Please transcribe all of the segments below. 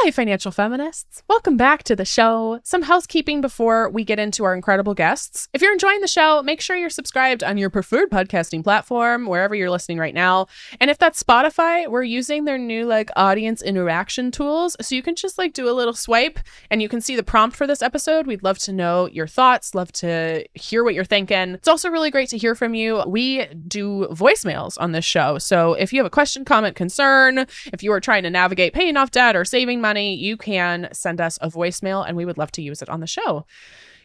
Hi, financial feminists. Welcome back to the show. Some housekeeping before we get into our incredible guests. If you're enjoying the show, make sure you're subscribed on your preferred podcasting platform, wherever you're listening right now. And if that's Spotify, we're using their new like audience interaction tools. So you can just like do a little swipe and you can see the prompt for this episode. We'd love to know your thoughts, love to hear what you're thinking. It's also really great to hear from you. We do voicemails on this show. So if you have a question, comment, concern, if you are trying to navigate paying off debt or saving money, money, you can send us a voicemail and we would love to use it on the show.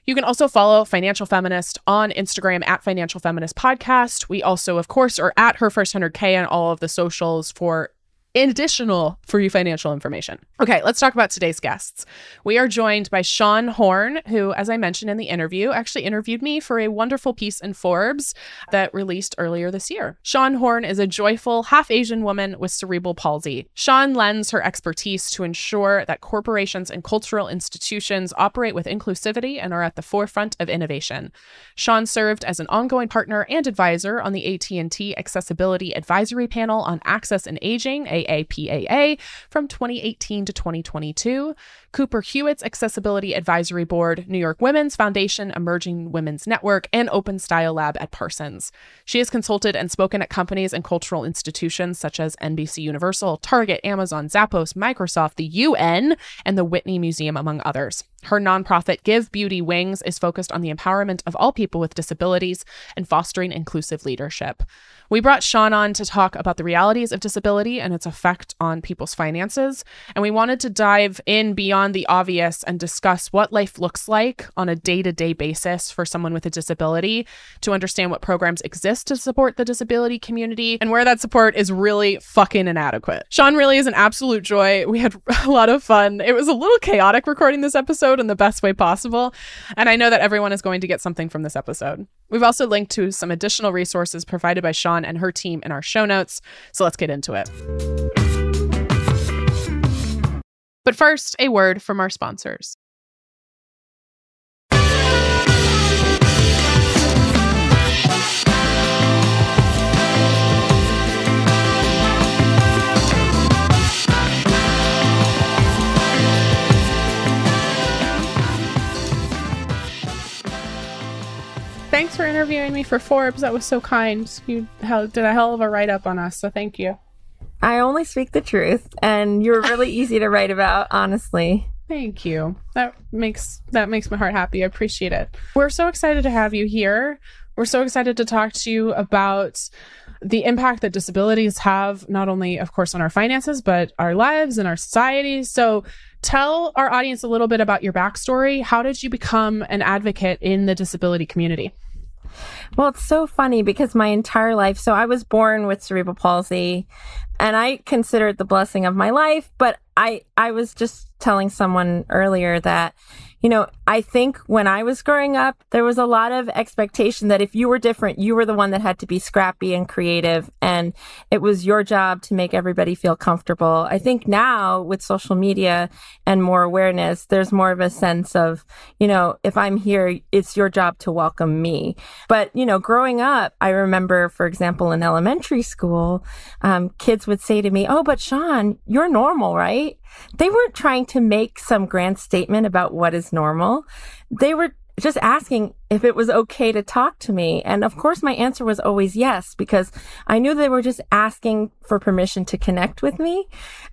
You can also follow Financial Feminist on Instagram at Financial Feminist Podcast. We also, of course, are at her first 100K on all of the socials for additional free financial information. Okay, let's talk about today's guests. We are joined by Xian Horn, who, as I mentioned in the interview, actually interviewed me for a wonderful piece in Forbes that released earlier this year. Xian Horn is a joyful, half Asian woman with cerebral palsy. Xian lends her expertise to ensure that corporations and cultural institutions operate with inclusivity and are at the forefront of innovation. Xian served as an ongoing partner and advisor on the AT&T Accessibility Advisory Panel on Access and Aging, a AAPAA from 2018 to 2022, Cooper Hewitt's Accessibility Advisory Board, New York Women's Foundation Emerging Women's Network, and Open Style Lab at Parsons. She has consulted and spoken at companies and cultural institutions such as NBC Universal, Target, Amazon, Zappos, Microsoft, the UN, and the Whitney Museum, among others. Her nonprofit Give Beauty Wings is focused on the empowerment of all people with disabilities and fostering inclusive leadership. We brought Xian on to talk about the realities of disability and its effect on people's finances. And we wanted to dive in beyond the obvious and discuss what life looks like on a day to day basis for someone with a disability to understand what programs exist to support the disability community and where that support is really fucking inadequate. Xian really is an absolute joy. We had a lot of fun. It was a little chaotic recording this episode in the best way possible. And I know that everyone is going to get something from this episode. We've also linked to some additional resources provided by Xian and her team in our show notes. So let's get into it. But first, a word from our sponsors. Thanks for interviewing me for Forbes. That was so kind. You did a hell of a write up on us, so thank you. I only speak the truth, and you're really easy to write about, honestly. Thank you. That makes that makes my heart happy. I appreciate it. We're so excited to have you here. We're so excited to talk to you about the impact that disabilities have not only of course on our finances but our lives and our society. So tell our audience a little bit about your backstory. How did you become an advocate in the disability community? Well, it's so funny because my entire life, so I was born with cerebral palsy and I consider it the blessing of my life, but I, I was just telling someone earlier that, you know, I think when I was growing up, there was a lot of expectation that if you were different, you were the one that had to be scrappy and creative. And it was your job to make everybody feel comfortable. I think now with social media and more awareness, there's more of a sense of, you know, if I'm here, it's your job to welcome me. But, you know, growing up, I remember, for example, in elementary school, um, kids would say to me, Oh, but Xian, you're normal, right? They weren't trying to make some grand statement about what is normal. They were just asking if it was okay to talk to me. And of course, my answer was always yes, because I knew they were just asking for permission to connect with me.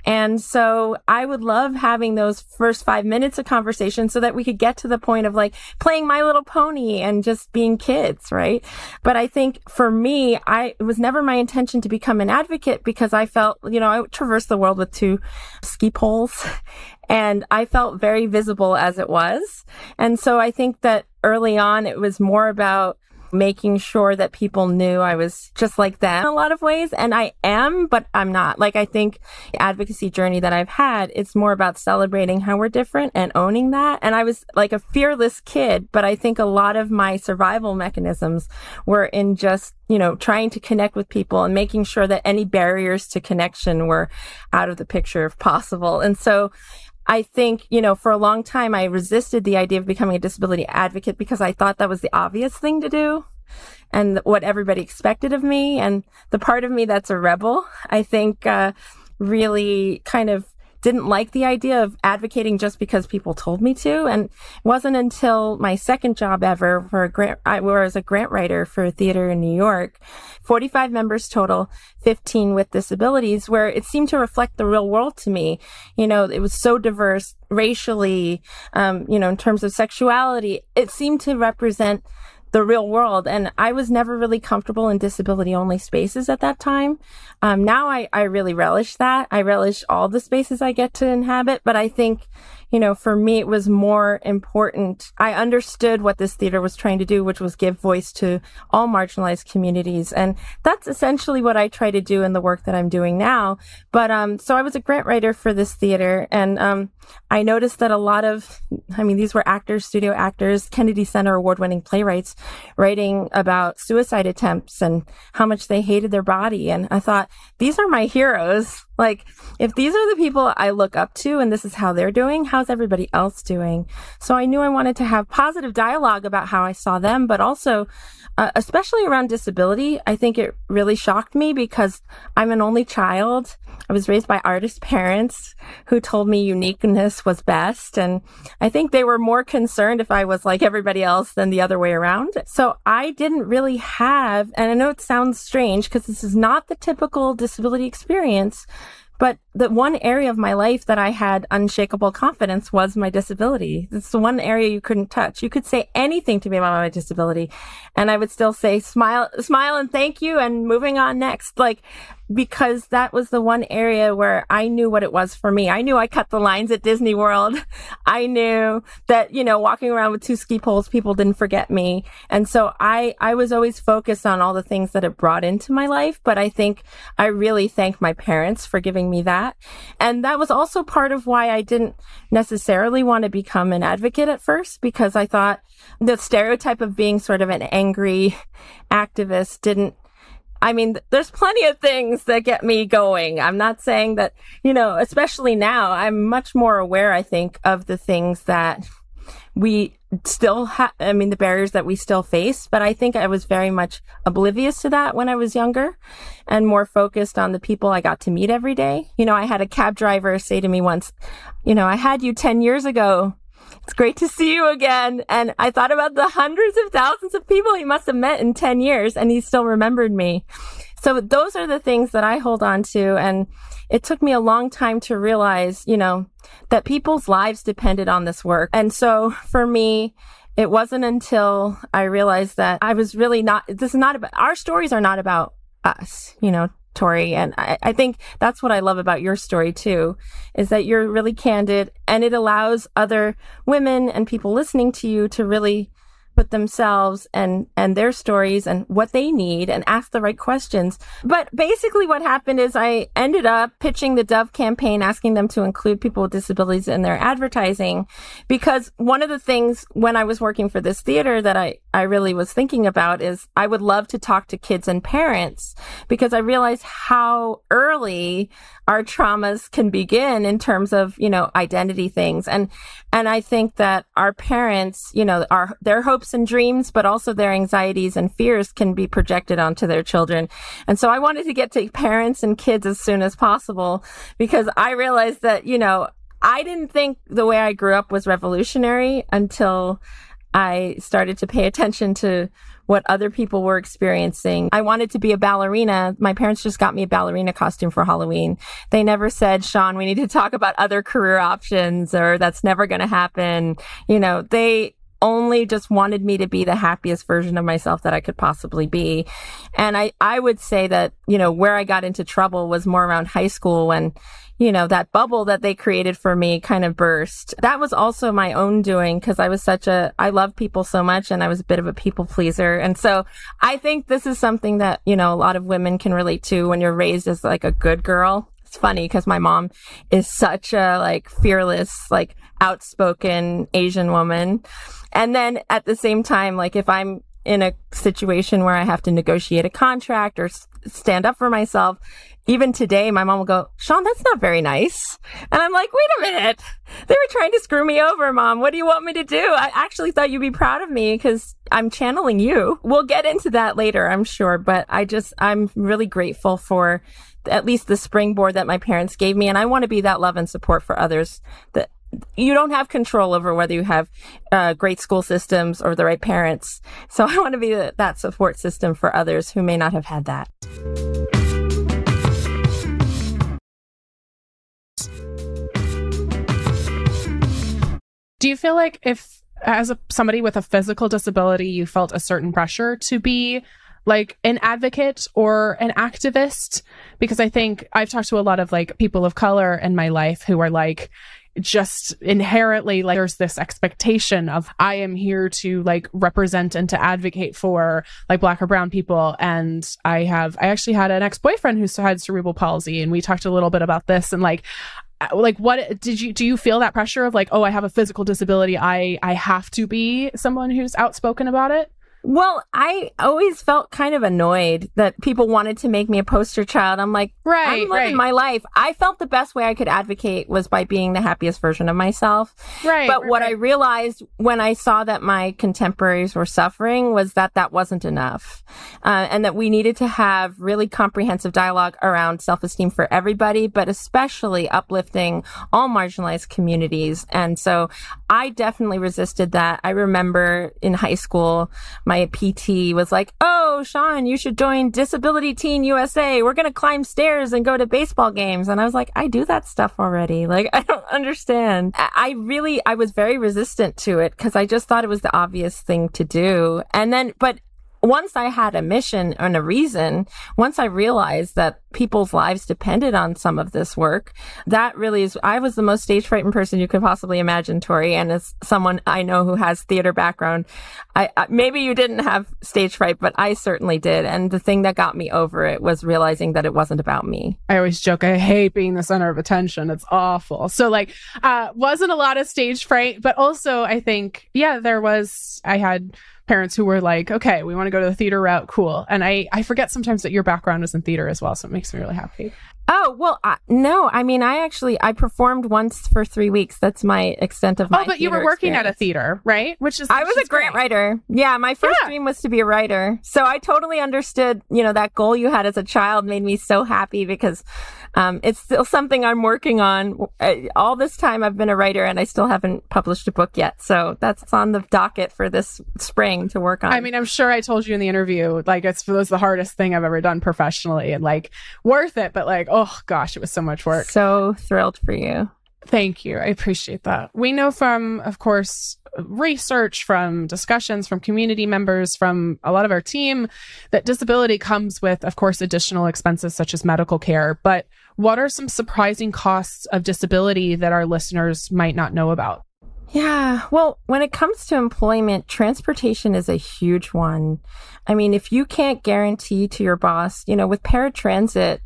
And so I would love having those first five minutes of conversation so that we could get to the point of like playing My Little Pony and just being kids, right? But I think for me, I, it was never my intention to become an advocate because I felt, you know, I traversed the world with two ski poles and I felt very visible as it was. And so I think that early on, it was more about making sure that people knew I was just like them in a lot of ways. And I am, but I'm not. Like, I think the advocacy journey that I've had, it's more about celebrating how we're different and owning that. And I was like a fearless kid, but I think a lot of my survival mechanisms were in just, you know, trying to connect with people and making sure that any barriers to connection were out of the picture if possible. And so I think, you know, for a long time, I resisted the idea of becoming a disability advocate because I thought that was the obvious thing to do and what everybody expected of me. And the part of me that's a rebel, I think, uh, really kind of didn't like the idea of advocating just because people told me to. And it wasn't until my second job ever for a grant, I was a grant writer for a theater in New York, 45 members total, 15 with disabilities, where it seemed to reflect the real world to me. You know, it was so diverse racially, um, you know, in terms of sexuality. It seemed to represent the real world. And I was never really comfortable in disability only spaces at that time. Um, now I, I really relish that. I relish all the spaces I get to inhabit, but I think you know, for me, it was more important. I understood what this theater was trying to do, which was give voice to all marginalized communities. And that's essentially what I try to do in the work that I'm doing now. But, um, so I was a grant writer for this theater and, um, I noticed that a lot of, I mean, these were actors, studio actors, Kennedy Center award winning playwrights writing about suicide attempts and how much they hated their body. And I thought, these are my heroes. Like, if these are the people I look up to and this is how they're doing, how's everybody else doing? So I knew I wanted to have positive dialogue about how I saw them, but also, uh, especially around disability, I think it really shocked me because I'm an only child. I was raised by artist parents who told me uniqueness was best. And I think they were more concerned if I was like everybody else than the other way around. So I didn't really have, and I know it sounds strange because this is not the typical disability experience, but the one area of my life that I had unshakable confidence was my disability. It's the one area you couldn't touch. You could say anything to me about my disability and I would still say smile, smile and thank you and moving on next. Like because that was the one area where I knew what it was for me. I knew I cut the lines at Disney World. I knew that, you know, walking around with two ski poles, people didn't forget me. And so I, I was always focused on all the things that it brought into my life. But I think I really thank my parents for giving me that. And that was also part of why I didn't necessarily want to become an advocate at first, because I thought the stereotype of being sort of an angry activist didn't I mean, there's plenty of things that get me going. I'm not saying that, you know, especially now, I'm much more aware, I think, of the things that we still have, I mean, the barriers that we still face, but I think I was very much oblivious to that when I was younger and more focused on the people I got to meet every day. You know, I had a cab driver say to me once, you know, I had you 10 years ago it's great to see you again. And I thought about the hundreds of thousands of people he must have met in 10 years and he still remembered me. So those are the things that I hold on to. And it took me a long time to realize, you know, that people's lives depended on this work. And so for me, it wasn't until I realized that I was really not, this is not about, our stories are not about us, you know, Tori. And I, I, think that's what I love about your story too, is that you're really candid and it allows other women and people listening to you to really put themselves and and their stories and what they need and ask the right questions. But basically what happened is I ended up pitching the Dove campaign asking them to include people with disabilities in their advertising because one of the things when I was working for this theater that I I really was thinking about is I would love to talk to kids and parents because I realized how early our traumas can begin in terms of, you know, identity things. And, and I think that our parents, you know, our, their hopes and dreams, but also their anxieties and fears can be projected onto their children. And so I wanted to get to parents and kids as soon as possible because I realized that, you know, I didn't think the way I grew up was revolutionary until I started to pay attention to what other people were experiencing. I wanted to be a ballerina. My parents just got me a ballerina costume for Halloween. They never said, Xian, we need to talk about other career options or that's never going to happen. You know, they, only just wanted me to be the happiest version of myself that I could possibly be. And I, I would say that, you know, where I got into trouble was more around high school when, you know, that bubble that they created for me kind of burst. That was also my own doing because I was such a, I love people so much and I was a bit of a people pleaser. And so I think this is something that, you know, a lot of women can relate to when you're raised as like a good girl. It's funny because my mom is such a like fearless, like outspoken Asian woman. And then at the same time, like if I'm in a situation where I have to negotiate a contract or s- stand up for myself, even today, my mom will go, Xian, that's not very nice. And I'm like, wait a minute. They were trying to screw me over, mom. What do you want me to do? I actually thought you'd be proud of me because I'm channeling you. We'll get into that later, I'm sure. But I just, I'm really grateful for at least the springboard that my parents gave me. And I want to be that love and support for others that you don't have control over whether you have uh, great school systems or the right parents. So I want to be that support system for others who may not have had that. Do you feel like if as a, somebody with a physical disability you felt a certain pressure to be like an advocate or an activist because I think I've talked to a lot of like people of color in my life who are like just inherently like there's this expectation of I am here to like represent and to advocate for like black or brown people. And I have I actually had an ex-boyfriend who had cerebral palsy and we talked a little bit about this. And like uh, like what did you do you feel that pressure of like oh I have a physical disability. I I have to be someone who's outspoken about it well, I always felt kind of annoyed that people wanted to make me a poster child. I'm like, right, I'm living right. my life. I felt the best way I could advocate was by being the happiest version of myself. Right. But right, what. I realized when I saw that my contemporaries were suffering was that that wasn't enough, uh, and that we needed to have really comprehensive dialogue around self-esteem for everybody, but especially uplifting all marginalized communities. And so I definitely resisted that. I remember in high school my PT was like, Oh, Xian, you should join Disability Teen USA. We're going to climb stairs and go to baseball games. And I was like, I do that stuff already. Like, I don't understand. I really, I was very resistant to it because I just thought it was the obvious thing to do. And then, but once I had a mission and a reason, once I realized that people's lives depended on some of this work, that really is, I was the most stage frightened person you could possibly imagine, Tori. And as someone I know who has theater background, I, I, maybe you didn't have stage fright, but I certainly did. And the thing that got me over it was realizing that it wasn't about me. I always joke, I hate being the center of attention. It's awful. So like, uh, wasn't a lot of stage fright, but also I think, yeah, there was, I had, parents who were like, okay, we want to go to the theater route. Cool. And I, I forget sometimes that your background was in theater as well. So it makes me really happy. Oh, well, uh, no. I mean, I actually, I performed once for three weeks. That's my extent of my Oh, but you were working experience. at a theater, right? Which is, I was a grant great. writer. Yeah. My first yeah. dream was to be a writer. So I totally understood, you know, that goal you had as a child made me so happy because um, it's still something I'm working on. Uh, all this time I've been a writer and I still haven't published a book yet. So that's on the docket for this spring to work on. I mean, I'm sure I told you in the interview, like it's it was the hardest thing I've ever done professionally and like worth it, but like, oh Oh, gosh, it was so much work. So thrilled for you. Thank you. I appreciate that. We know from, of course, research, from discussions, from community members, from a lot of our team that disability comes with, of course, additional expenses such as medical care. But what are some surprising costs of disability that our listeners might not know about? Yeah. Well, when it comes to employment, transportation is a huge one. I mean, if you can't guarantee to your boss, you know, with paratransit,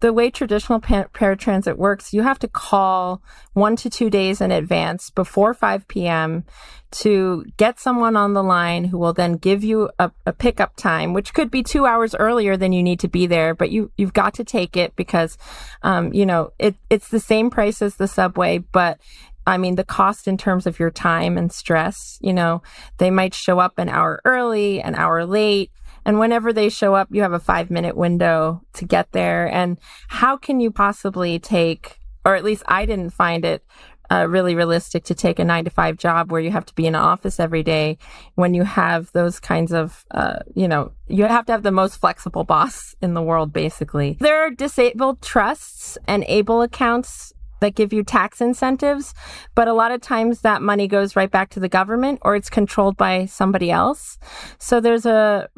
the way traditional paratransit works, you have to call one to two days in advance before 5 p.m. to get someone on the line who will then give you a, a pickup time, which could be two hours earlier than you need to be there, but you, you've got to take it because, um, you know, it, it's the same price as the subway, but I mean, the cost in terms of your time and stress, you know, they might show up an hour early, an hour late. And whenever they show up, you have a five minute window to get there. And how can you possibly take, or at least I didn't find it uh, really realistic to take a nine to five job where you have to be in an office every day when you have those kinds of, uh, you know, you have to have the most flexible boss in the world, basically. There are disabled trusts and able accounts that give you tax incentives, but a lot of times that money goes right back to the government or it's controlled by somebody else. So there's a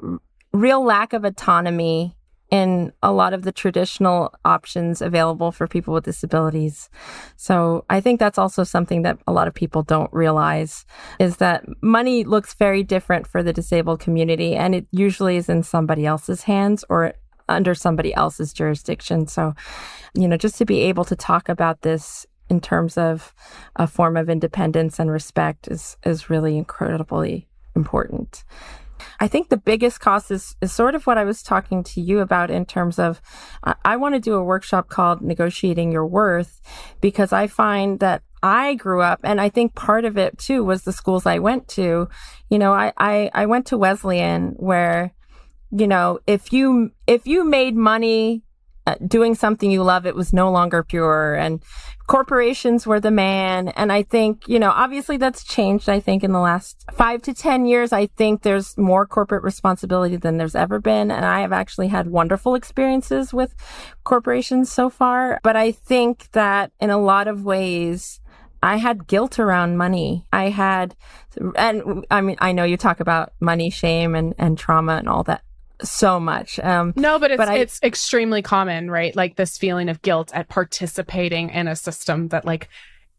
real lack of autonomy in a lot of the traditional options available for people with disabilities. So I think that's also something that a lot of people don't realize is that money looks very different for the disabled community and it usually is in somebody else's hands or under somebody else's jurisdiction. So, you know, just to be able to talk about this in terms of a form of independence and respect is is really incredibly important. I think the biggest cost is, is sort of what I was talking to you about in terms of uh, I want to do a workshop called Negotiating Your Worth because I find that I grew up, and I think part of it too was the schools I went to. You know, I, I, I went to Wesleyan where you know, if you if you made money uh, doing something you love, it was no longer pure. And corporations were the man. And I think, you know, obviously that's changed. I think in the last five to 10 years, I think there's more corporate responsibility than there's ever been. And I have actually had wonderful experiences with corporations so far. But I think that in a lot of ways, I had guilt around money. I had, and I mean, I know you talk about money shame and, and trauma and all that so much. Um, no, but it's but I, it's extremely common, right? Like this feeling of guilt at participating in a system that like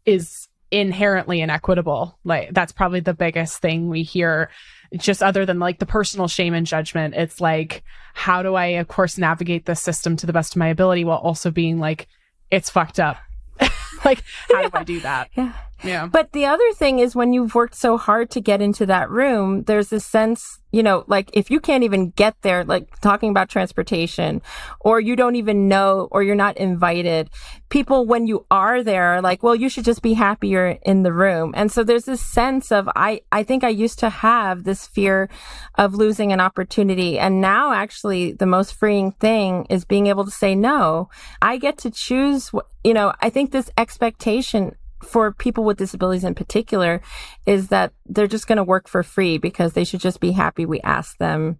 is inherently inequitable. Like that's probably the biggest thing we hear. Just other than like the personal shame and judgment, it's like how do I, of course, navigate this system to the best of my ability while also being like, it's fucked up. like how yeah. do I do that? Yeah. Yeah. But the other thing is when you've worked so hard to get into that room, there's this sense, you know, like if you can't even get there, like talking about transportation, or you don't even know, or you're not invited, people, when you are there, are like, well, you should just be happier in the room. And so there's this sense of, I, I think I used to have this fear of losing an opportunity. And now actually the most freeing thing is being able to say no. I get to choose, you know, I think this expectation for people with disabilities in particular is that they're just going to work for free because they should just be happy we ask them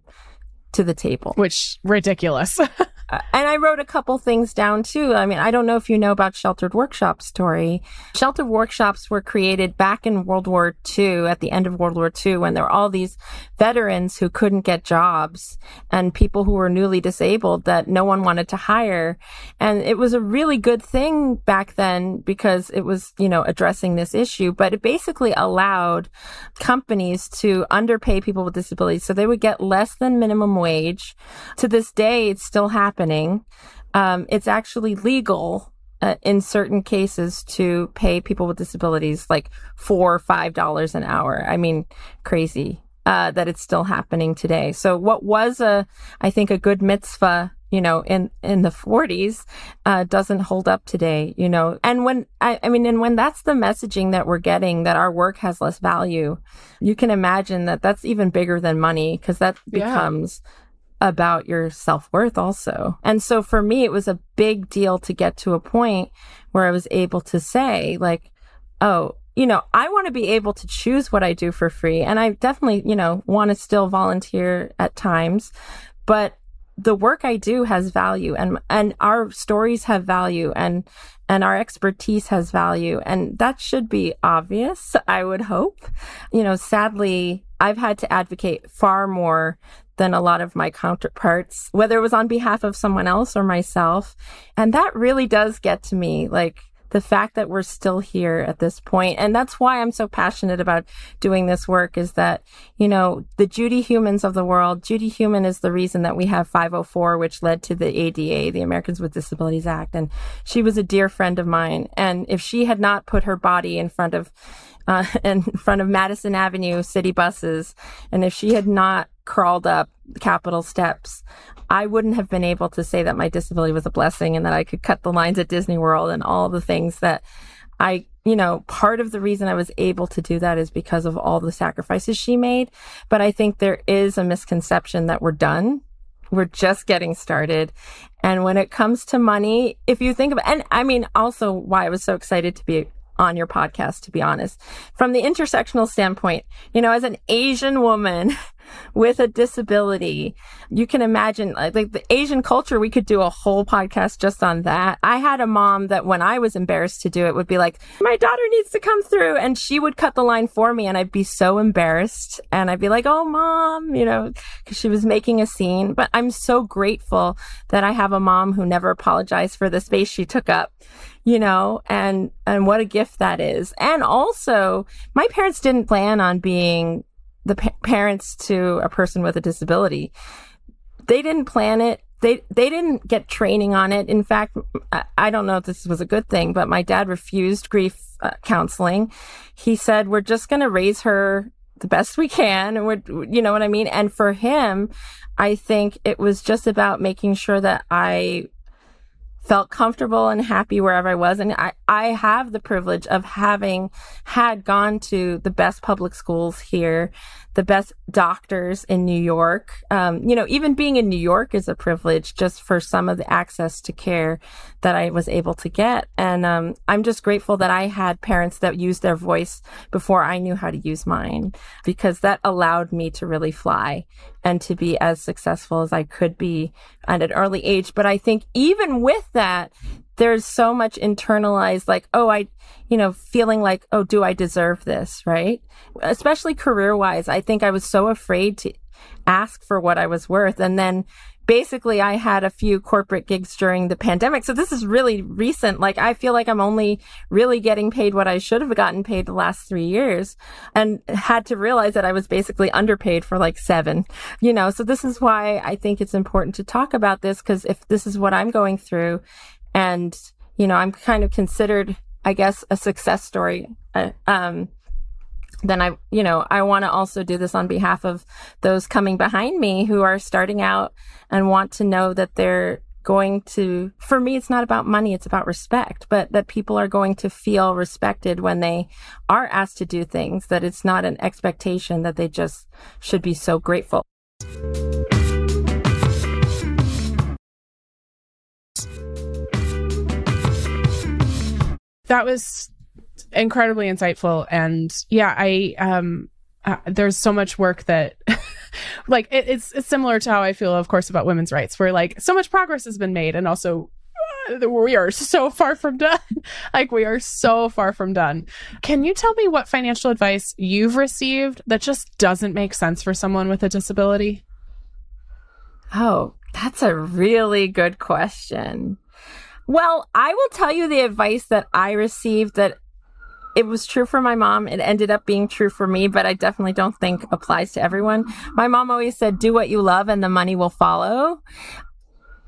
to the table. Which ridiculous. And I wrote a couple things down too. I mean, I don't know if you know about Sheltered Workshop story. Sheltered Workshops were created back in World War II, at the end of World War II, when there were all these veterans who couldn't get jobs and people who were newly disabled that no one wanted to hire. And it was a really good thing back then because it was, you know, addressing this issue, but it basically allowed companies to underpay people with disabilities. So they would get less than minimum wage. To this day, it's still happening. Um, it's actually legal uh, in certain cases to pay people with disabilities like four or five dollars an hour. I mean, crazy uh, that it's still happening today. So what was a, I think, a good mitzvah you know, in, in the 40s, uh, doesn't hold up today, you know. And when, I, I mean, and when that's the messaging that we're getting that our work has less value, you can imagine that that's even bigger than money because that becomes yeah. About your self worth also. And so for me, it was a big deal to get to a point where I was able to say, like, oh, you know, I want to be able to choose what I do for free. And I definitely, you know, want to still volunteer at times, but the work I do has value and and our stories have value and and our expertise has value and that should be obvious I would hope you know sadly I've had to advocate far more than a lot of my counterparts whether it was on behalf of someone else or myself. And that really does get to me like the fact that we're still here at this point. And that's why i'm so passionate about doing this work is that you know the judy Heumanns of the world judy Heumann is the reason that we have 504 which led to the ada the americans with disabilities act. And she was a dear friend of mine. And if she had not put her body in front of uh, in front of madison avenue city buses and if she had not crawled up Capitol steps, I wouldn't have been able to say that my disability was a blessing and that I could cut the lines at Disney World and all the things that I, you know, part of the reason I was able to do that is because of all the sacrifices she made. But I think there is a misconception that we're done. We're just getting started. And when it comes to money, if you think about, and I mean, also why I was so excited to be on your podcast, to be honest. From the intersectional standpoint, you know, as an Asian woman with a disability, you can imagine like, like, the Asian culture, we could do a whole podcast just on that. I had a mom that when I was embarrassed to do it would be like, my daughter needs to come through. And she would cut the line for me. And I'd be so embarrassed. And I'd be like, oh, mom, you know, because she was making a scene. But I'm so grateful that I have a mom who never apologized for the space she took up you know, and, and what a gift that is. And also, my parents didn't plan on being the pa- parents to a person with a disability. They didn't plan it. They, they didn't get training on it. In fact, I, don't know if this was a good thing, but my dad refused grief uh, counseling. He said, we're just going to raise her the best we can. And we're, you know what I mean? And for him, I think it was just about making sure that I felt comfortable and happy wherever I was. And I, I have the privilege of having had gone to the best public schools here, the best doctors in New York. Um, you know, even being in New York is a privilege just for some of the access to care that I was able to get. And um, I'm just grateful that I had parents that used their voice before I knew how to use mine because that allowed me to really fly and to be as successful as I could be at an early age. But I think even with that, there's so much internalized, like, oh, I, you know, feeling like, oh, do I deserve this? Right. Especially career wise. I think I was so afraid to ask for what I was worth. And then basically I had a few corporate gigs during the pandemic. So this is really recent. Like I feel like I'm only really getting paid what I should have gotten paid the last three years and had to realize that I was basically underpaid for like seven, you know, so this is why I think it's important to talk about this. Cause if this is what I'm going through and, you know, I'm kind of considered, I guess, a success story. Uh, um, then I, you know, I want to also do this on behalf of those coming behind me who are starting out and want to know that they're going to, for me, it's not about money, it's about respect, but that people are going to feel respected when they are asked to do things, that it's not an expectation that they just should be so grateful. That was incredibly insightful. And yeah i um uh, there's so much work that like it, it's it's similar to how i feel of course about women's rights where like so much progress has been made and also uh, we are so far from done. Like we are so far from done. Can you tell me what financial advice you've received that just doesn't make sense for someone with a disability? Oh that's a really good question well, I will tell you the advice that I received that it was true for my mom. It ended up being true for me, but I definitely don't think applies to everyone. My mom always said, do what you love and the money will follow.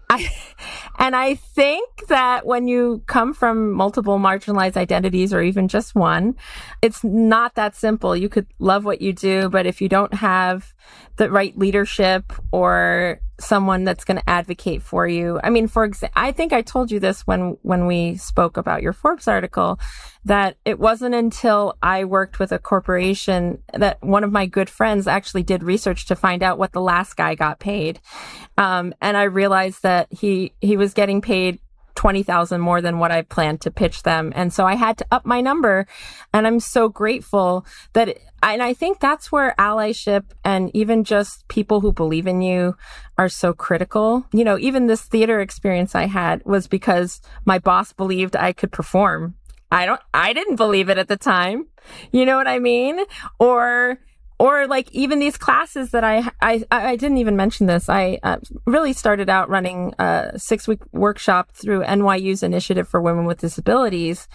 I, and I think that when you come from multiple marginalized identities or even just one, it's not that simple. You could love what you do, but if you don't have the right leadership or someone that's going to advocate for you. I mean, for example, I think I told you this when, when we spoke about your Forbes article that it wasn't until I worked with a corporation that one of my good friends actually did research to find out what the last guy got paid. Um, and I realized that he, he was getting paid 20,000 more than what I planned to pitch them. And so I had to up my number. And I'm so grateful that, it, and I think that's where allyship and even just people who believe in you are so critical. You know, even this theater experience I had was because my boss believed I could perform. I don't, I didn't believe it at the time. You know what I mean? Or, or like even these classes that I I I didn't even mention this. I uh, really started out running a six week workshop through NYU's Initiative for Women with Disabilities,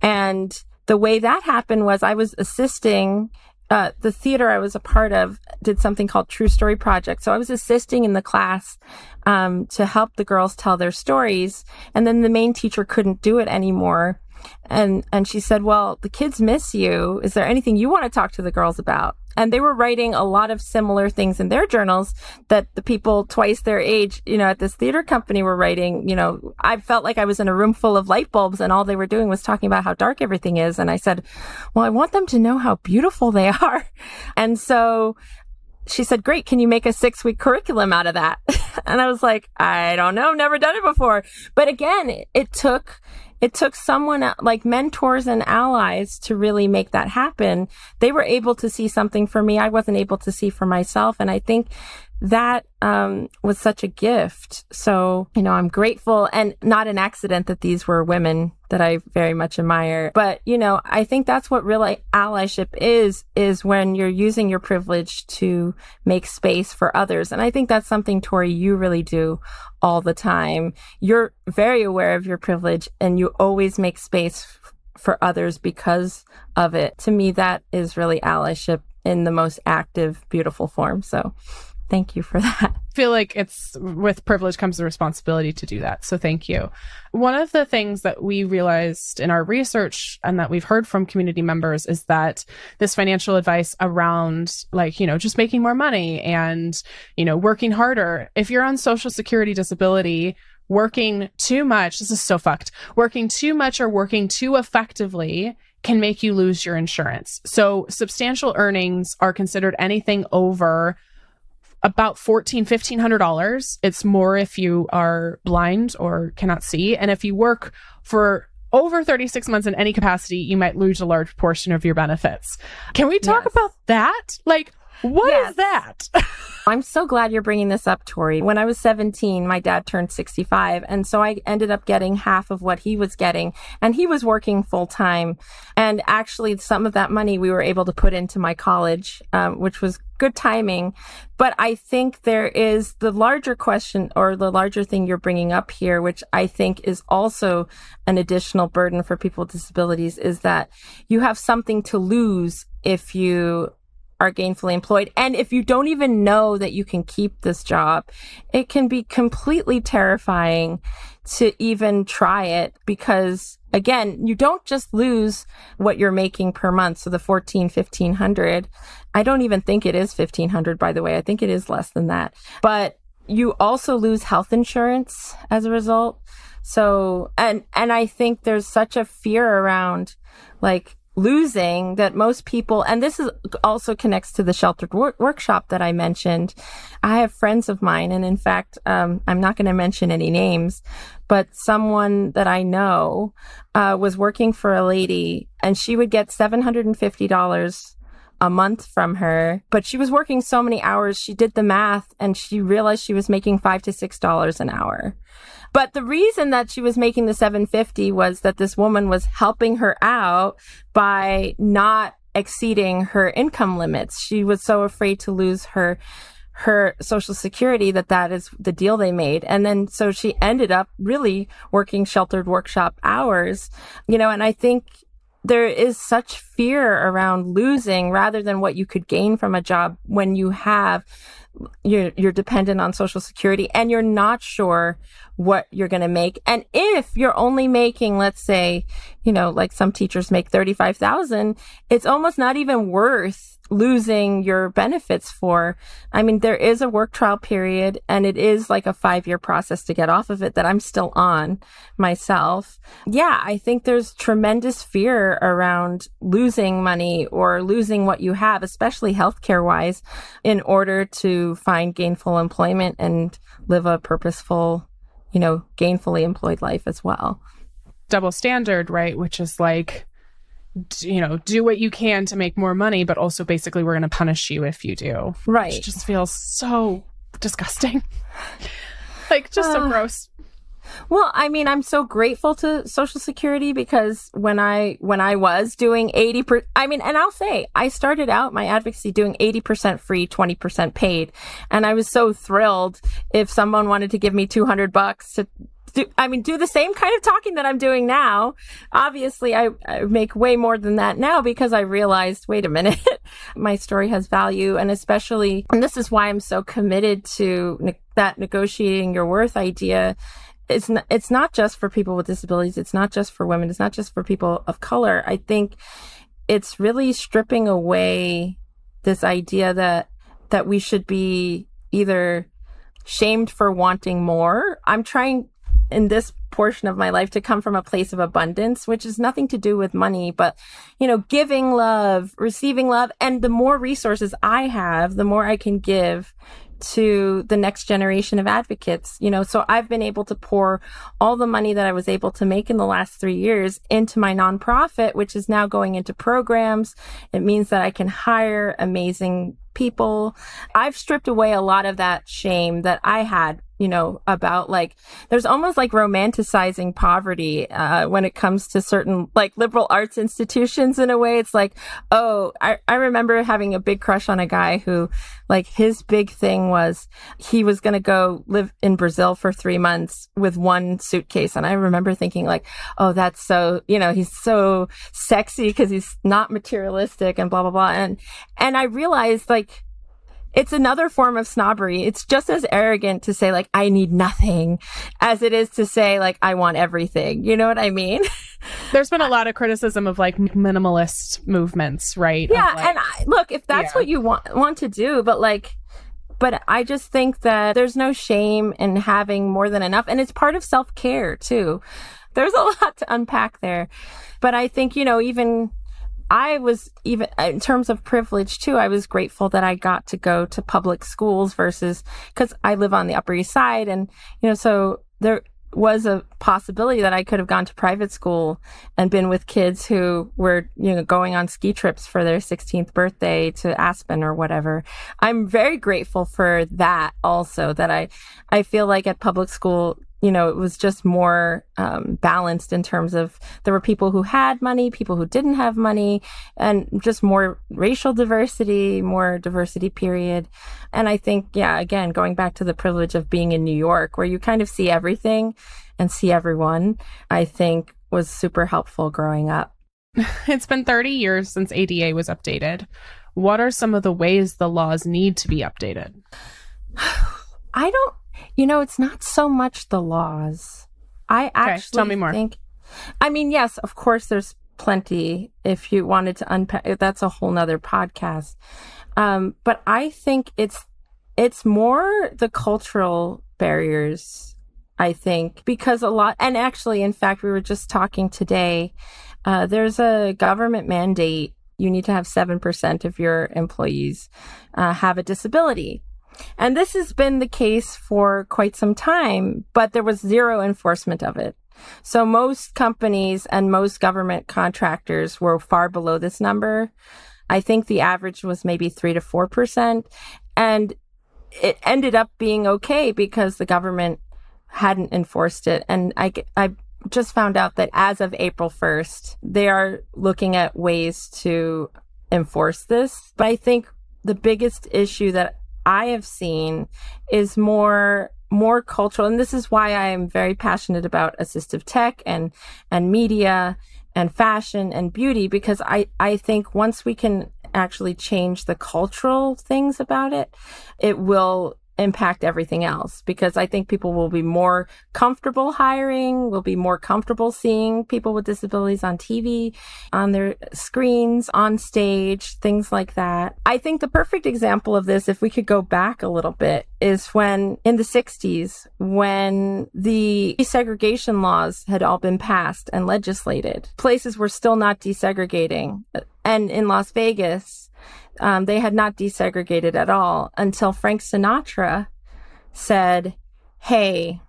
and the way that happened was I was assisting. Uh, the theater I was a part of did something called True Story Project. So I was assisting in the class um, to help the girls tell their stories, and then the main teacher couldn't do it anymore and and she said well the kids miss you is there anything you want to talk to the girls about and they were writing a lot of similar things in their journals that the people twice their age, you know, at this theater company were writing. You know, I felt like I was in a room full of light bulbs and all they were doing was talking about how dark everything is. And I said, well, I want them to know how beautiful they are. And so she said, great. Can you make a six week curriculum out of that? and I was like, I don't know. Never done it before. But again, it, took, it took someone like mentors and allies to really make that happen. They were able to see something for me I wasn't able to see for myself. And I think that um, was such a gift. So, you know, I'm grateful and not an accident that these were women that I very much admire. But, you know, I think that's what real allyship is, is when you're using your privilege to make space for others. And I think that's something, Tori, you really do all the time. You're very aware of your privilege and you always make space for others because of it. To me, that is really allyship in the most active, beautiful form. So, thank you for that. I feel like it's with privilege comes the responsibility to do that. So thank you. One of the things that we realized in our research and that we've heard from community members is that this financial advice around like, you know, just making more money and, you know, working harder. If you're on social security disability, working too much, this is so fucked, working too much or working too effectively can make you lose your insurance. So substantial earnings are considered anything over about $14 $1500 it's more if you are blind or cannot see. And if you work for over 36 months in any capacity you might lose a large portion of your benefits. Can we talk Yes. about that? Like what is Yes. that I'm so glad you're bringing this up, Tori. When I was 17, my dad turned 65. And so I ended up getting half of what he was getting. And he was working full time. And actually, some of that money we were able to put into my college, um, which was good timing. But I think there is the larger question or the larger thing you're bringing up here, which I think is also an additional burden for people with disabilities, is that you have something to lose if you are gainfully employed. And if you don't even know that you can keep this job, it can be completely terrifying to even try it because again, you don't just lose what you're making per month. So the 14, 1500, I don't even think it is 1500, by the way. I think it is less than that, but you also lose health insurance as a result. So, and, and I think there's such a fear around like, losing that most people, and this is also connects to the sheltered wor- workshop that I mentioned. I have friends of mine, and in fact, um, I'm not going to mention any names, but someone that I know uh, was working for a lady, and she would get seven hundred and fifty dollars a month from her, but she was working so many hours. She did the math, and she realized she was making five to six dollars an hour. But the reason that she was making the 750 was that this woman was helping her out by not exceeding her income limits. She was so afraid to lose her her social security that that is the deal they made and then so she ended up really working sheltered workshop hours you know and i think there is such fear around losing rather than what you could gain from a job when you have you're you're dependent on social security and you're not sure what you're going to make. And if you're only making let's say you know like some teachers make 35,000 it's almost not even worth losing your benefits for i mean there is a work trial period and it is like a 5 year process to get off of it that I'm still on myself yeah i think there's tremendous fear around losing money or losing what you have especially healthcare wise in order to find gainful employment and live a purposeful you know, gainfully employed life as well. double standard, right? Which is like, you know, do what you can to make more money, but also basically we're going to punish you if you do. Right. Which just feels so disgusting. like, just so Uh, gross. Well, I mean, I'm so grateful to Social Security because when I when I was doing 80 per I mean, and I'll say I started out my advocacy doing 80% free, 20% paid, and I was so thrilled if someone wanted to give me 200 bucks to do, I mean, do the same kind of talking that I'm doing now. Obviously, I, I make way more than that now because I realized, wait a minute, my story has value. And especially, and this is why I'm so committed to ne- that negotiating your worth idea it's not, it's not just for people with disabilities. It's not just for women. It's not just for people of color. I think it's really stripping away this idea that that we should be either shamed for wanting more. I'm trying in this portion of my life to come from a place of abundance, which is nothing to do with money, but you know, giving love, receiving love, and the more resources I have, the more I can give to the next generation of advocates. You know, so I've been able to pour all the money that I was able to make in the last three years into my nonprofit, which is now going into programs. It means that I can hire amazing people. I've stripped away a lot of that shame that I had, you know, about like, there's almost like romanticizing poverty, uh, when it comes to certain like liberal arts institutions in a way. It's like, oh, I, I remember having a big crush on a guy who like his big thing was he was going to go live in Brazil for three months with one suitcase. And I remember thinking like, oh, that's so, you know, he's so sexy because he's not materialistic and blah, blah, blah. And, and I realized like, it's another form of snobbery. It's just as arrogant to say like, I need nothing as it is to say like, I want everything. You know what I mean? There's been a lot of criticism of like minimalist movements, right? Yeah, like- and I, look, if that's Yeah. what you want want to do, but like but I just think that there's no shame in having more than enough. And it's part of self care too. There's a lot to unpack there. But I think, you know, even I was even in terms of privilege too, I was grateful that I got to go to public schools versus because I live on the Upper East Side. And, you know, so there, was a possibility that I could have gone to private school and been with kids who were, you know, going on ski trips for their 16th birthday to Aspen or whatever. I'm very grateful for that also that I I feel like at public school you know, it was just more um, balanced in terms of there were people who had money, people who didn't have money, and just more racial diversity, more diversity, period. And I think, yeah, again, going back to the privilege of being in New York, where you kind of see everything and see everyone, I think was super helpful growing up. It's been 30 years since ADA was updated. What are some of the ways the laws need to be updated? I don't you know, it's not so much the laws. I actually tell me more. think I mean, yes, of course there's plenty if you wanted to unpack that's a whole nother podcast. Um, but I think it's it's more the cultural barriers, I think, because a lot and actually in fact we were just talking today, uh, there's a government mandate you need to have 7% of your employees uh, have a disability. And this has been the case for quite some time, but there was zero enforcement of it. So most companies and most government contractors were far below this number. I think the average was maybe three to 4%. And it ended up being okay because the government hadn't enforced it. And I, I just found out that as of April 1st, they are looking at ways to enforce this. But I think the biggest issue that I have seen is more more cultural and this is why I am very passionate about assistive tech and and media and fashion and beauty because I I think once we can actually change the cultural things about it it will impact everything else because I think people will be more comfortable hiring, will be more comfortable seeing people with disabilities on TV, on their screens, on stage, things like that. I think the perfect example of this, if we could go back a little bit, is when in the 60s, when the desegregation laws had all been passed and legislated, places were still not desegregating. And in Las Vegas, um, they had not desegregated at all until Frank Sinatra said, Hey,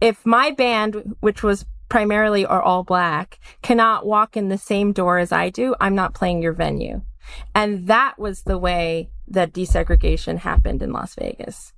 if my band, which was primarily or all black, cannot walk in the same door as I do, I'm not playing your venue. And that was the way that desegregation happened in Las Vegas.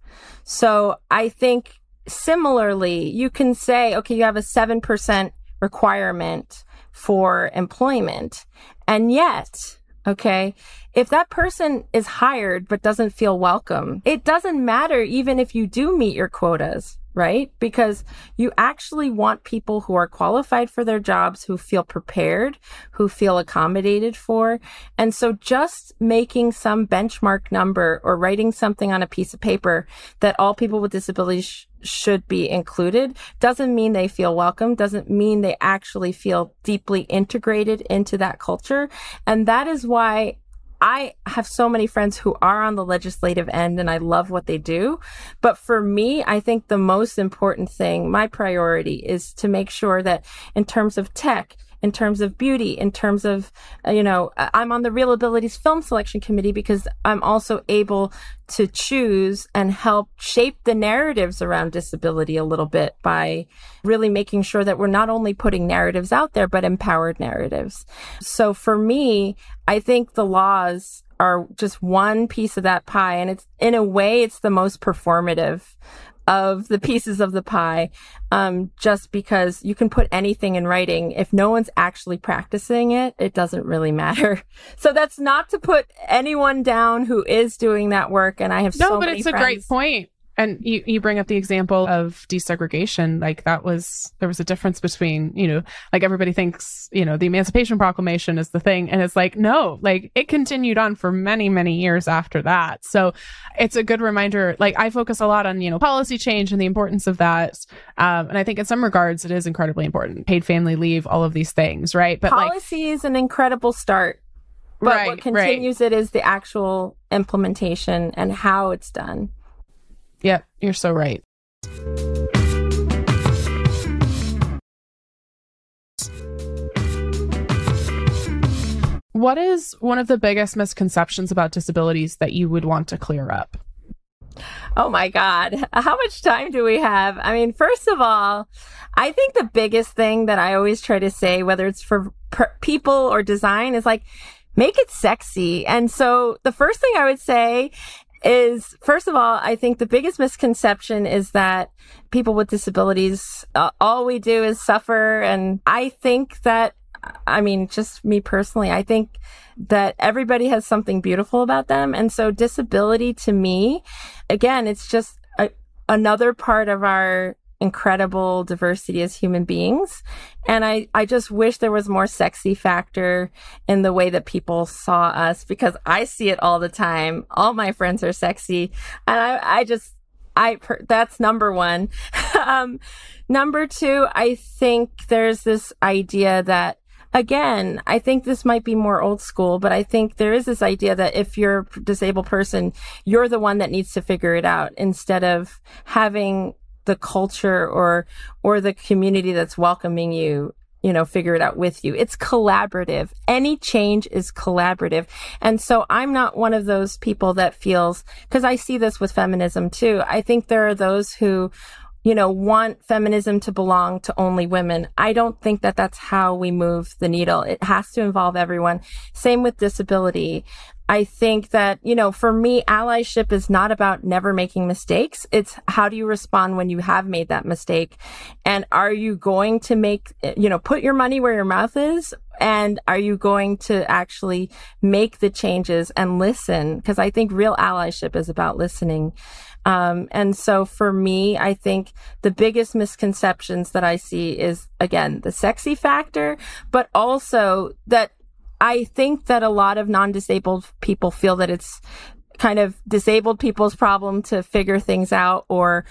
So I think similarly, you can say, okay, you have a 7% requirement for employment. And yet Okay. If that person is hired but doesn't feel welcome, it doesn't matter even if you do meet your quotas, right? Because you actually want people who are qualified for their jobs, who feel prepared, who feel accommodated for. And so just making some benchmark number or writing something on a piece of paper that all people with disabilities sh- should be included doesn't mean they feel welcome, doesn't mean they actually feel deeply integrated into that culture. And that is why I have so many friends who are on the legislative end and I love what they do. But for me, I think the most important thing, my priority is to make sure that in terms of tech, in terms of beauty, in terms of, uh, you know, I'm on the Real Abilities Film Selection Committee because I'm also able to choose and help shape the narratives around disability a little bit by really making sure that we're not only putting narratives out there, but empowered narratives. So for me, I think the laws are just one piece of that pie. And it's in a way, it's the most performative of the pieces of the pie um, just because you can put anything in writing. If no one's actually practicing it, it doesn't really matter. So that's not to put anyone down who is doing that work. And I have no, so but it's friends. a great point. And you, you bring up the example of desegregation. Like that was, there was a difference between, you know, like everybody thinks, you know, the Emancipation Proclamation is the thing. And it's like, no, like it continued on for many, many years after that. So it's a good reminder. Like I focus a lot on, you know, policy change and the importance of that. Um, and I think in some regards, it is incredibly important. Paid family leave, all of these things, right? But policy like, is an incredible start But right, what continues right. it is the actual implementation and how it's done. Yep, you're so right. What is one of the biggest misconceptions about disabilities that you would want to clear up? Oh my God. How much time do we have? I mean, first of all, I think the biggest thing that I always try to say, whether it's for per- people or design, is like, make it sexy. And so the first thing I would say is first of all, I think the biggest misconception is that people with disabilities, uh, all we do is suffer. And I think that I mean, just me personally, I think that everybody has something beautiful about them. And so disability to me, again, it's just a, another part of our incredible diversity as human beings. And I, I just wish there was more sexy factor in the way that people saw us because I see it all the time. All my friends are sexy. And I, I just, I, that's number one. um, number two, I think there's this idea that again, I think this might be more old school, but I think there is this idea that if you're a disabled person, you're the one that needs to figure it out instead of having the culture or or the community that's welcoming you you know figure it out with you. It's collaborative. Any change is collaborative. And so i'm not one of those people that feels because i see this with feminism too. I think there are those who you know, want feminism to belong to only women. I don't think that that's how we move the needle. It has to involve everyone. Same with disability. I think that, you know, for me, allyship is not about never making mistakes. It's how do you respond when you have made that mistake? And are you going to make, you know, put your money where your mouth is? And are you going to actually make the changes and listen? Because I think real allyship is about listening. Um, and so for me, I think the biggest misconceptions that I see is again, the sexy factor, but also that I think that a lot of non-disabled people feel that it's kind of disabled people's problem to figure things out or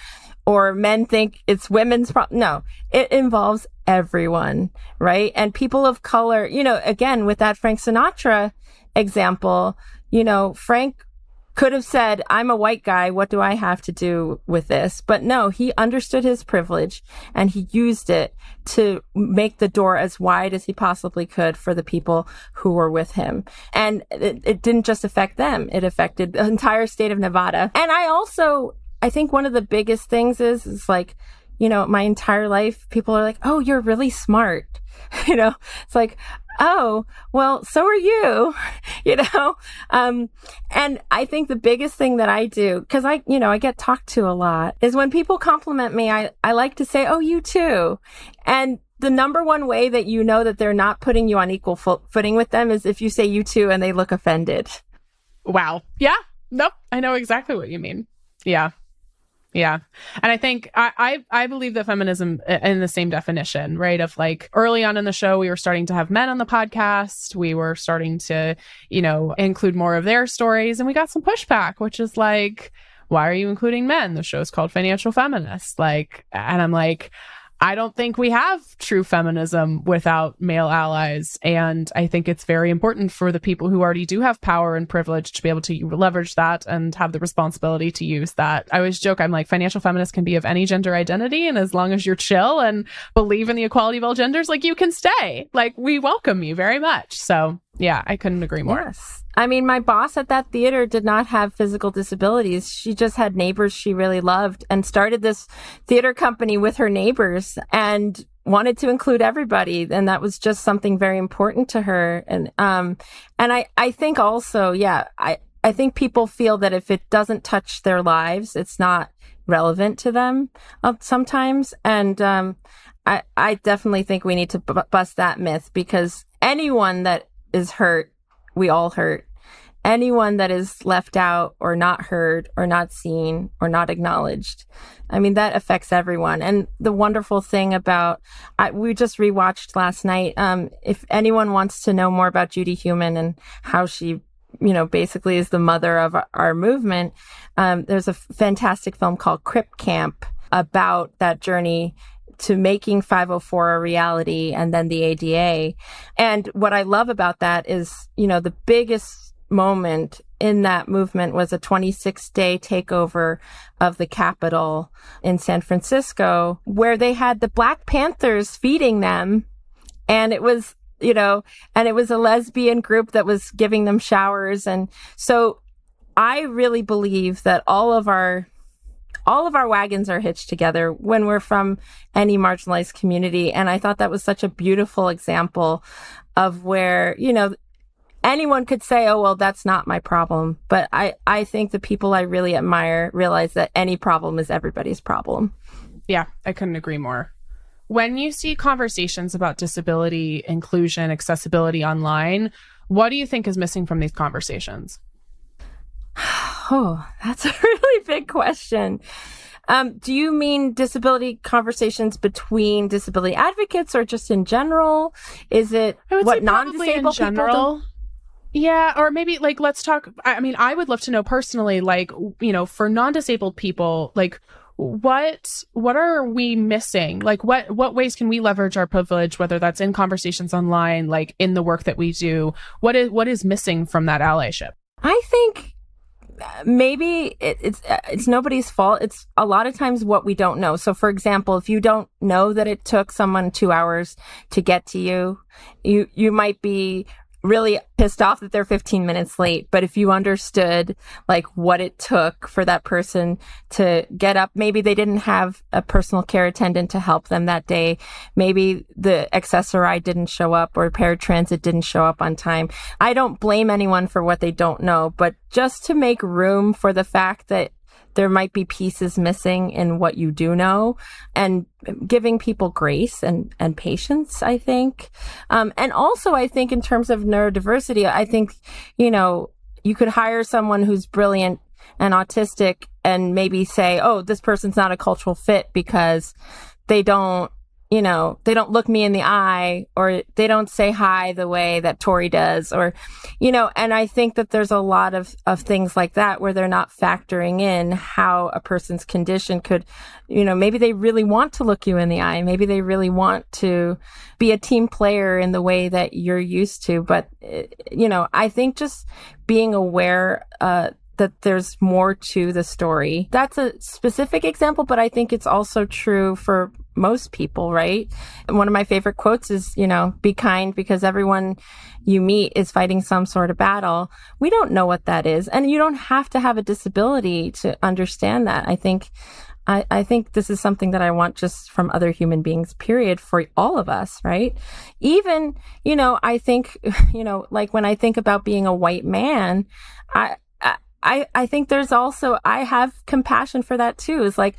or men think it's women's problem. No, it involves everyone, right? And people of color, you know, again, with that Frank Sinatra example, you know, Frank could have said, I'm a white guy. What do I have to do with this? But no, he understood his privilege and he used it to make the door as wide as he possibly could for the people who were with him. And it, it didn't just affect them. It affected the entire state of Nevada. And I also, I think one of the biggest things is, is like, you know, my entire life, people are like, Oh, you're really smart. You know, it's like, oh, well, so are you, you know? Um, and I think the biggest thing that I do, cause I, you know, I get talked to a lot is when people compliment me, I, I like to say, oh, you too. And the number one way that you know that they're not putting you on equal fo- footing with them is if you say you too and they look offended. Wow. Yeah. Nope. I know exactly what you mean. Yeah. Yeah. And I think I, I, I believe that feminism in the same definition, right? Of like early on in the show, we were starting to have men on the podcast. We were starting to, you know, include more of their stories and we got some pushback, which is like, why are you including men? The show's called Financial Feminist. Like, and I'm like, I don't think we have true feminism without male allies. And I think it's very important for the people who already do have power and privilege to be able to leverage that and have the responsibility to use that. I always joke, I'm like, financial feminist can be of any gender identity. And as long as you're chill and believe in the equality of all genders, like you can stay. Like we welcome you very much. So yeah, I couldn't agree more. Yes. I mean, my boss at that theater did not have physical disabilities. She just had neighbors she really loved and started this theater company with her neighbors and wanted to include everybody. And that was just something very important to her. And, um, and I, I think also, yeah, I, I think people feel that if it doesn't touch their lives, it's not relevant to them uh, sometimes. And, um, I, I definitely think we need to b- bust that myth because anyone that is hurt, we all hurt. Anyone that is left out or not heard or not seen or not acknowledged. I mean, that affects everyone. And the wonderful thing about, I, we just rewatched last night. Um, if anyone wants to know more about Judy Heumann and how she you know, basically is the mother of our movement. Um, there's a fantastic film called Crip Camp about that journey to making 504 a reality and then the ADA. And what I love about that is, you know, the biggest moment in that movement was a 26 day takeover of the Capitol in San Francisco, where they had the Black Panthers feeding them. And it was, you know, and it was a lesbian group that was giving them showers. And so I really believe that all of our all of our wagons are hitched together when we're from any marginalized community. And I thought that was such a beautiful example of where, you know, anyone could say, oh, well, that's not my problem. But I, I think the people I really admire realize that any problem is everybody's problem. Yeah, I couldn't agree more. When you see conversations about disability, inclusion, accessibility online, what do you think is missing from these conversations? Oh, that's a really big question. Um, do you mean disability conversations between disability advocates or just in general? Is it what non-disabled people? Yeah, or maybe like let's talk. I mean, I would love to know personally, like you know, for non-disabled people, like what what are we missing? Like what what ways can we leverage our privilege, whether that's in conversations online, like in the work that we do? What is what is missing from that allyship? I think maybe it, it's uh, it's nobody's fault. It's a lot of times what we don't know. So, for example, if you don't know that it took someone two hours to get to you, you you might be really pissed off that they're 15 minutes late. But if you understood like what it took for that person to get up, maybe they didn't have a personal care attendant to help them that day. Maybe the Access-a-Ride didn't show up or paratransit didn't show up on time. I don't blame anyone for what they don't know, but just to make room for the fact that there might be pieces missing in what you do know and giving people grace and, and patience, I think. Um, and also, I think in terms of neurodiversity, I think, you know, you could hire someone who's brilliant and autistic and maybe say, oh, this person's not a cultural fit because they don't you know, they don't look me in the eye or they don't say hi the way that Tori does or, you know, and I think that there's a lot of, of things like that where they're not factoring in how a person's condition could, you know, maybe they really want to look you in the eye. Maybe they really want to be a team player in the way that you're used to. But, you know, I think just being aware, uh, that there's more to the story. That's a specific example, but I think it's also true for most people, right? And one of my favorite quotes is, you know, be kind because everyone you meet is fighting some sort of battle. We don't know what that is. And you don't have to have a disability to understand that. I think, I, I think this is something that I want just from other human beings, period, for all of us, right? Even, you know, I think, you know, like when I think about being a white man, I, I, I think there's also, I have compassion for that too. It's like,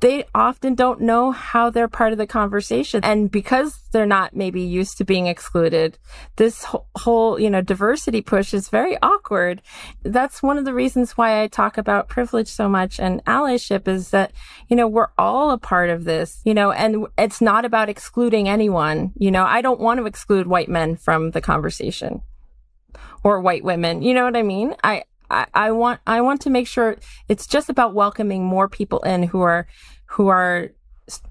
they often don't know how they're part of the conversation. And because they're not maybe used to being excluded, this whole, you know, diversity push is very awkward. That's one of the reasons why I talk about privilege so much and allyship is that, you know, we're all a part of this, you know, and it's not about excluding anyone. You know, I don't want to exclude white men from the conversation or white women. You know what I mean? I, I, want I want to make sure it's just about welcoming more people in who are who are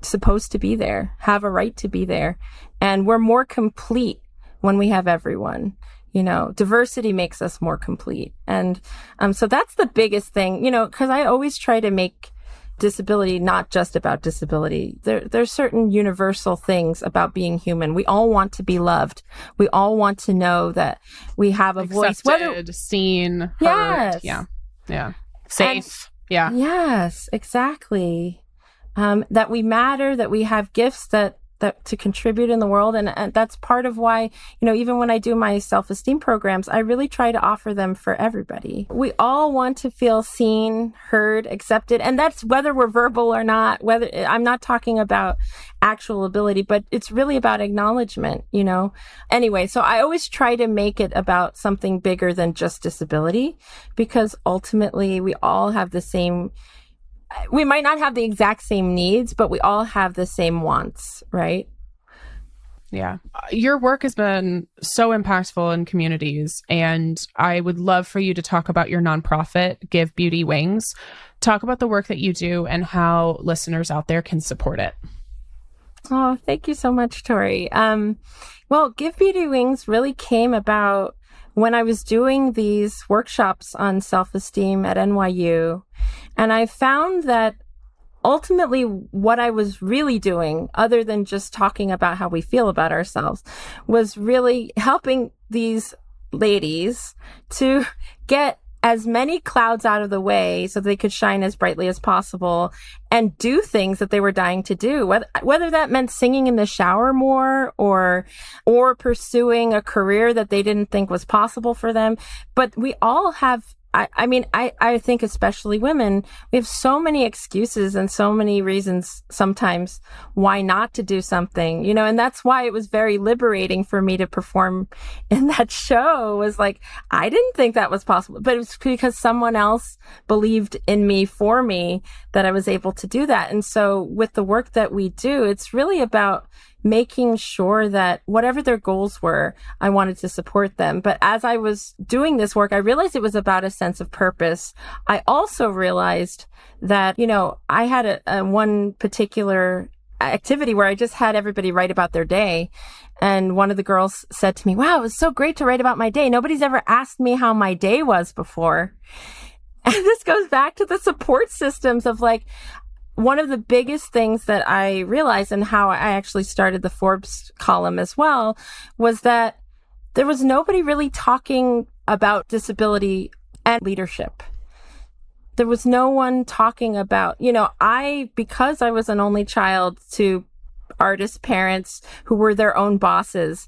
supposed to be there, have a right to be there, and we're more complete when we have everyone. You know, diversity makes us more complete, and um, so that's the biggest thing. You know, because I always try to make disability not just about disability. There, there's certain universal things about being human. We all want to be loved. We all want to know that we have a Accepted, voice. Whether seen, heard. Yes. Yeah. Yeah. Safe. And, yeah. Yes, exactly. Um, that we matter, that we have gifts that that to contribute in the world. And, and, that's part of why you know even when i do my self-esteem programs i really try to offer them for everybody. We all want to feel seen heard accepted. And that's whether we're verbal or not whether i'm not talking about actual ability but it's really about acknowledgement you know? Anyway so i always try to make it about something bigger than just disability because ultimately we all have the same we might not have the exact same needs, but we all have the same wants, right? Yeah. Your work has been so impactful in communities, and I would love for you to talk about your nonprofit, Give Beauty Wings. Talk about the work that you do and how listeners out there can support it. Oh, thank you so much, Tori. Um, well, Give Beauty Wings really came about when I was doing these workshops on self esteem at NYU. And I found that ultimately what I was really doing, other than just talking about how we feel about ourselves, was really helping these ladies to get as many clouds out of the way so they could shine as brightly as possible and do things that they were dying to do whether, that meant singing in the shower more or or pursuing a career that they didn't think was possible for them. But we all have I, I mean, I, I think especially women, we have so many excuses and so many reasons sometimes why not to do something, you know, and that's why it was very liberating for me to perform in that show was like, I didn't think that was possible, but it was because someone else believed in me for me that I was able to do that. And so with the work that we do, it's really about making sure that whatever their goals were, I wanted to support them. But as I was doing this work, I realized it was about a sense of purpose. I also realized that, you know, I had a, a one particular activity where I just had everybody write about their day. And one of the girls said to me, wow, it was so great to write about my day. Nobody's ever asked me how my day was before. And this goes back to the support systems of like, one of the biggest things that I realized and how I actually started the Forbes column as well was that there was nobody really talking about disability and leadership. There was no one talking about, you know, I, because I was an only child to artist parents who were their own bosses,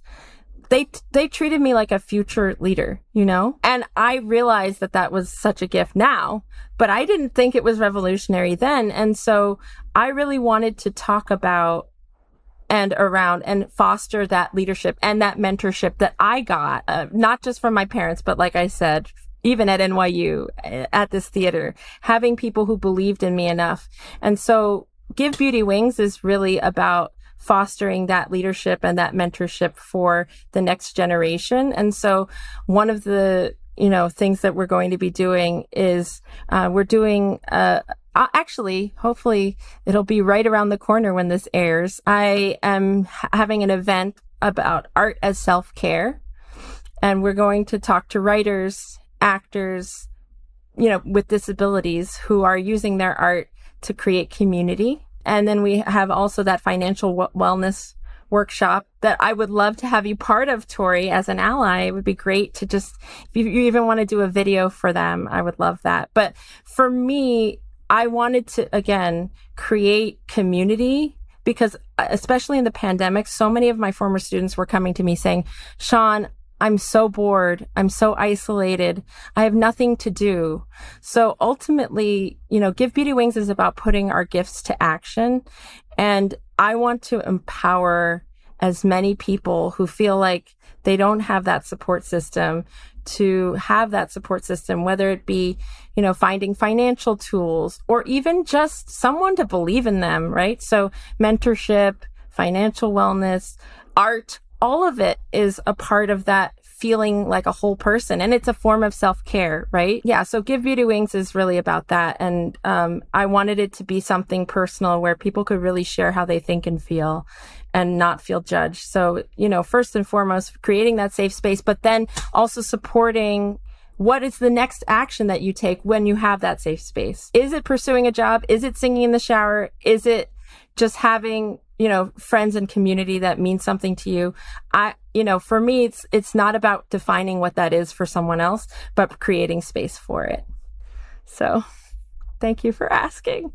they they treated me like a future leader, you know? And I realized that that was such a gift now, but I didn't think it was revolutionary then. And so I really wanted to talk about and around and foster that leadership and that mentorship that I got, uh, not just from my parents, but like I said, even at NYU, uh, at this theater, having people who believed in me enough. And so Give Beauty Wings is really about fostering that leadership and that mentorship for the next generation. And so one of the you know things that we're going to be doing is uh, we're doing uh, uh, actually hopefully it'll be right around the corner when this airs. I am having an event about art as self-care. And we're going to talk to writers actors you know with disabilities who are using their art to create community and then we have also that financial w- wellness workshop that I would love to have you part of, Tori, as an ally. It would be great to just, if you, you even want to do a video for them, I would love that. But for me, I wanted to, again, create community because uh, especially in the pandemic, so many of my former students were coming to me saying, Xian, I'm so bored. I'm so isolated. I have nothing to do. So ultimately, you know, Give Beauty Wings is about putting our gifts to action. And I want to empower as many people who feel like they don't have that support system to have that support system, whether it be, you know, finding financial tools or even just someone to believe in them, right? So mentorship, financial wellness, art, all of it is a part of that feeling like a whole person and it's a form of self-care right? Yeah so give beauty wings is really about that and um, i wanted it to be something personal where people could really share how they think and feel and not feel judged. So you know first and foremost creating that safe space but then also supporting what is the next action that you take when you have that safe space. Is it pursuing a job? Is it singing in the shower? Is it just having you know, friends and community that means something to you. I, you know, for me, it's, it's not about defining what that is for someone else, but creating space for it. So thank you for asking.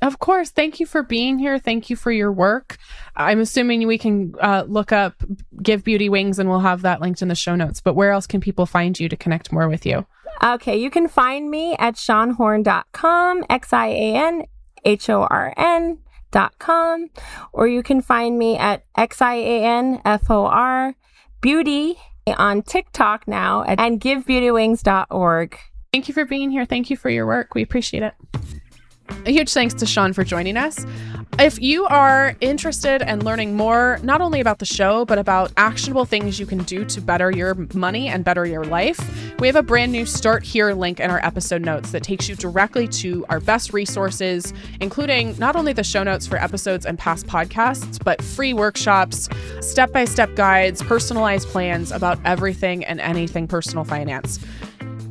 Of course. Thank you for being here. Thank you for your work. I'm assuming we can uh, look up Give Beauty Wings and we'll have that linked in the show notes. But where else can people find you to connect more with you? Okay. You can find me at xianhorn.com, X I A N H O R N com, or you can find me at X-I-A-N-F-O-R beauty on TikTok now and givebeautywings.org. Thank you for being here. Thank you for your work. We appreciate it. A huge thanks to Xian for joining us. If you are interested in learning more, not only about the show, but about actionable things you can do to better your money and better your life, we have a brand new Start Here link in our episode notes that takes you directly to our best resources, including not only the show notes for episodes and past podcasts, but free workshops, step by step guides, personalized plans about everything and anything personal finance.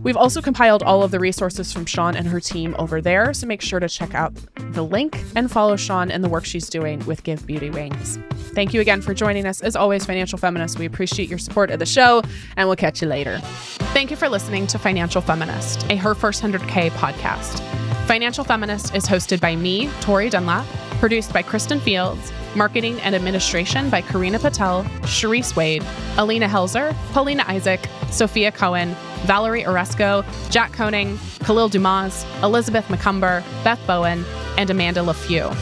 We've also compiled all of the resources from Xian and her team over there, so make sure to check out the link and follow Xian and the work she's doing with Give Beauty Wings. Thank you again for joining us. As always, Financial Feminist, we appreciate your support of the show, and we'll catch you later. Thank you for listening to Financial Feminist, a Her First 100K podcast. Financial Feminist is hosted by me, Tori Dunlap, produced by Kristen Fields, marketing and administration by Karina Patel, Sharice Wade, Alina Helzer, Paulina Isaac, Sophia Cohen, Valerie Oresco, Jack Koning, Khalil Dumas, Elizabeth McCumber, Beth Bowen, and Amanda LaFew.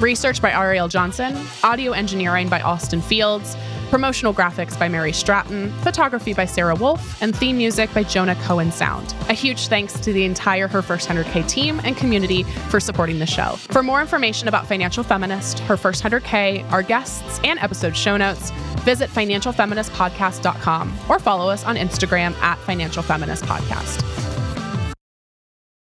Research by Ariel Johnson, audio engineering by Austin Fields, promotional graphics by Mary Stratton, photography by Sarah Wolf, and theme music by Jonah Cohen Sound. A huge thanks to the entire Her First 100K team and community for supporting the show. For more information about Financial Feminist, Her First 100K, our guests, and episode show notes, visit financialfeministpodcast.com or follow us on Instagram at Financial Feminist Podcast.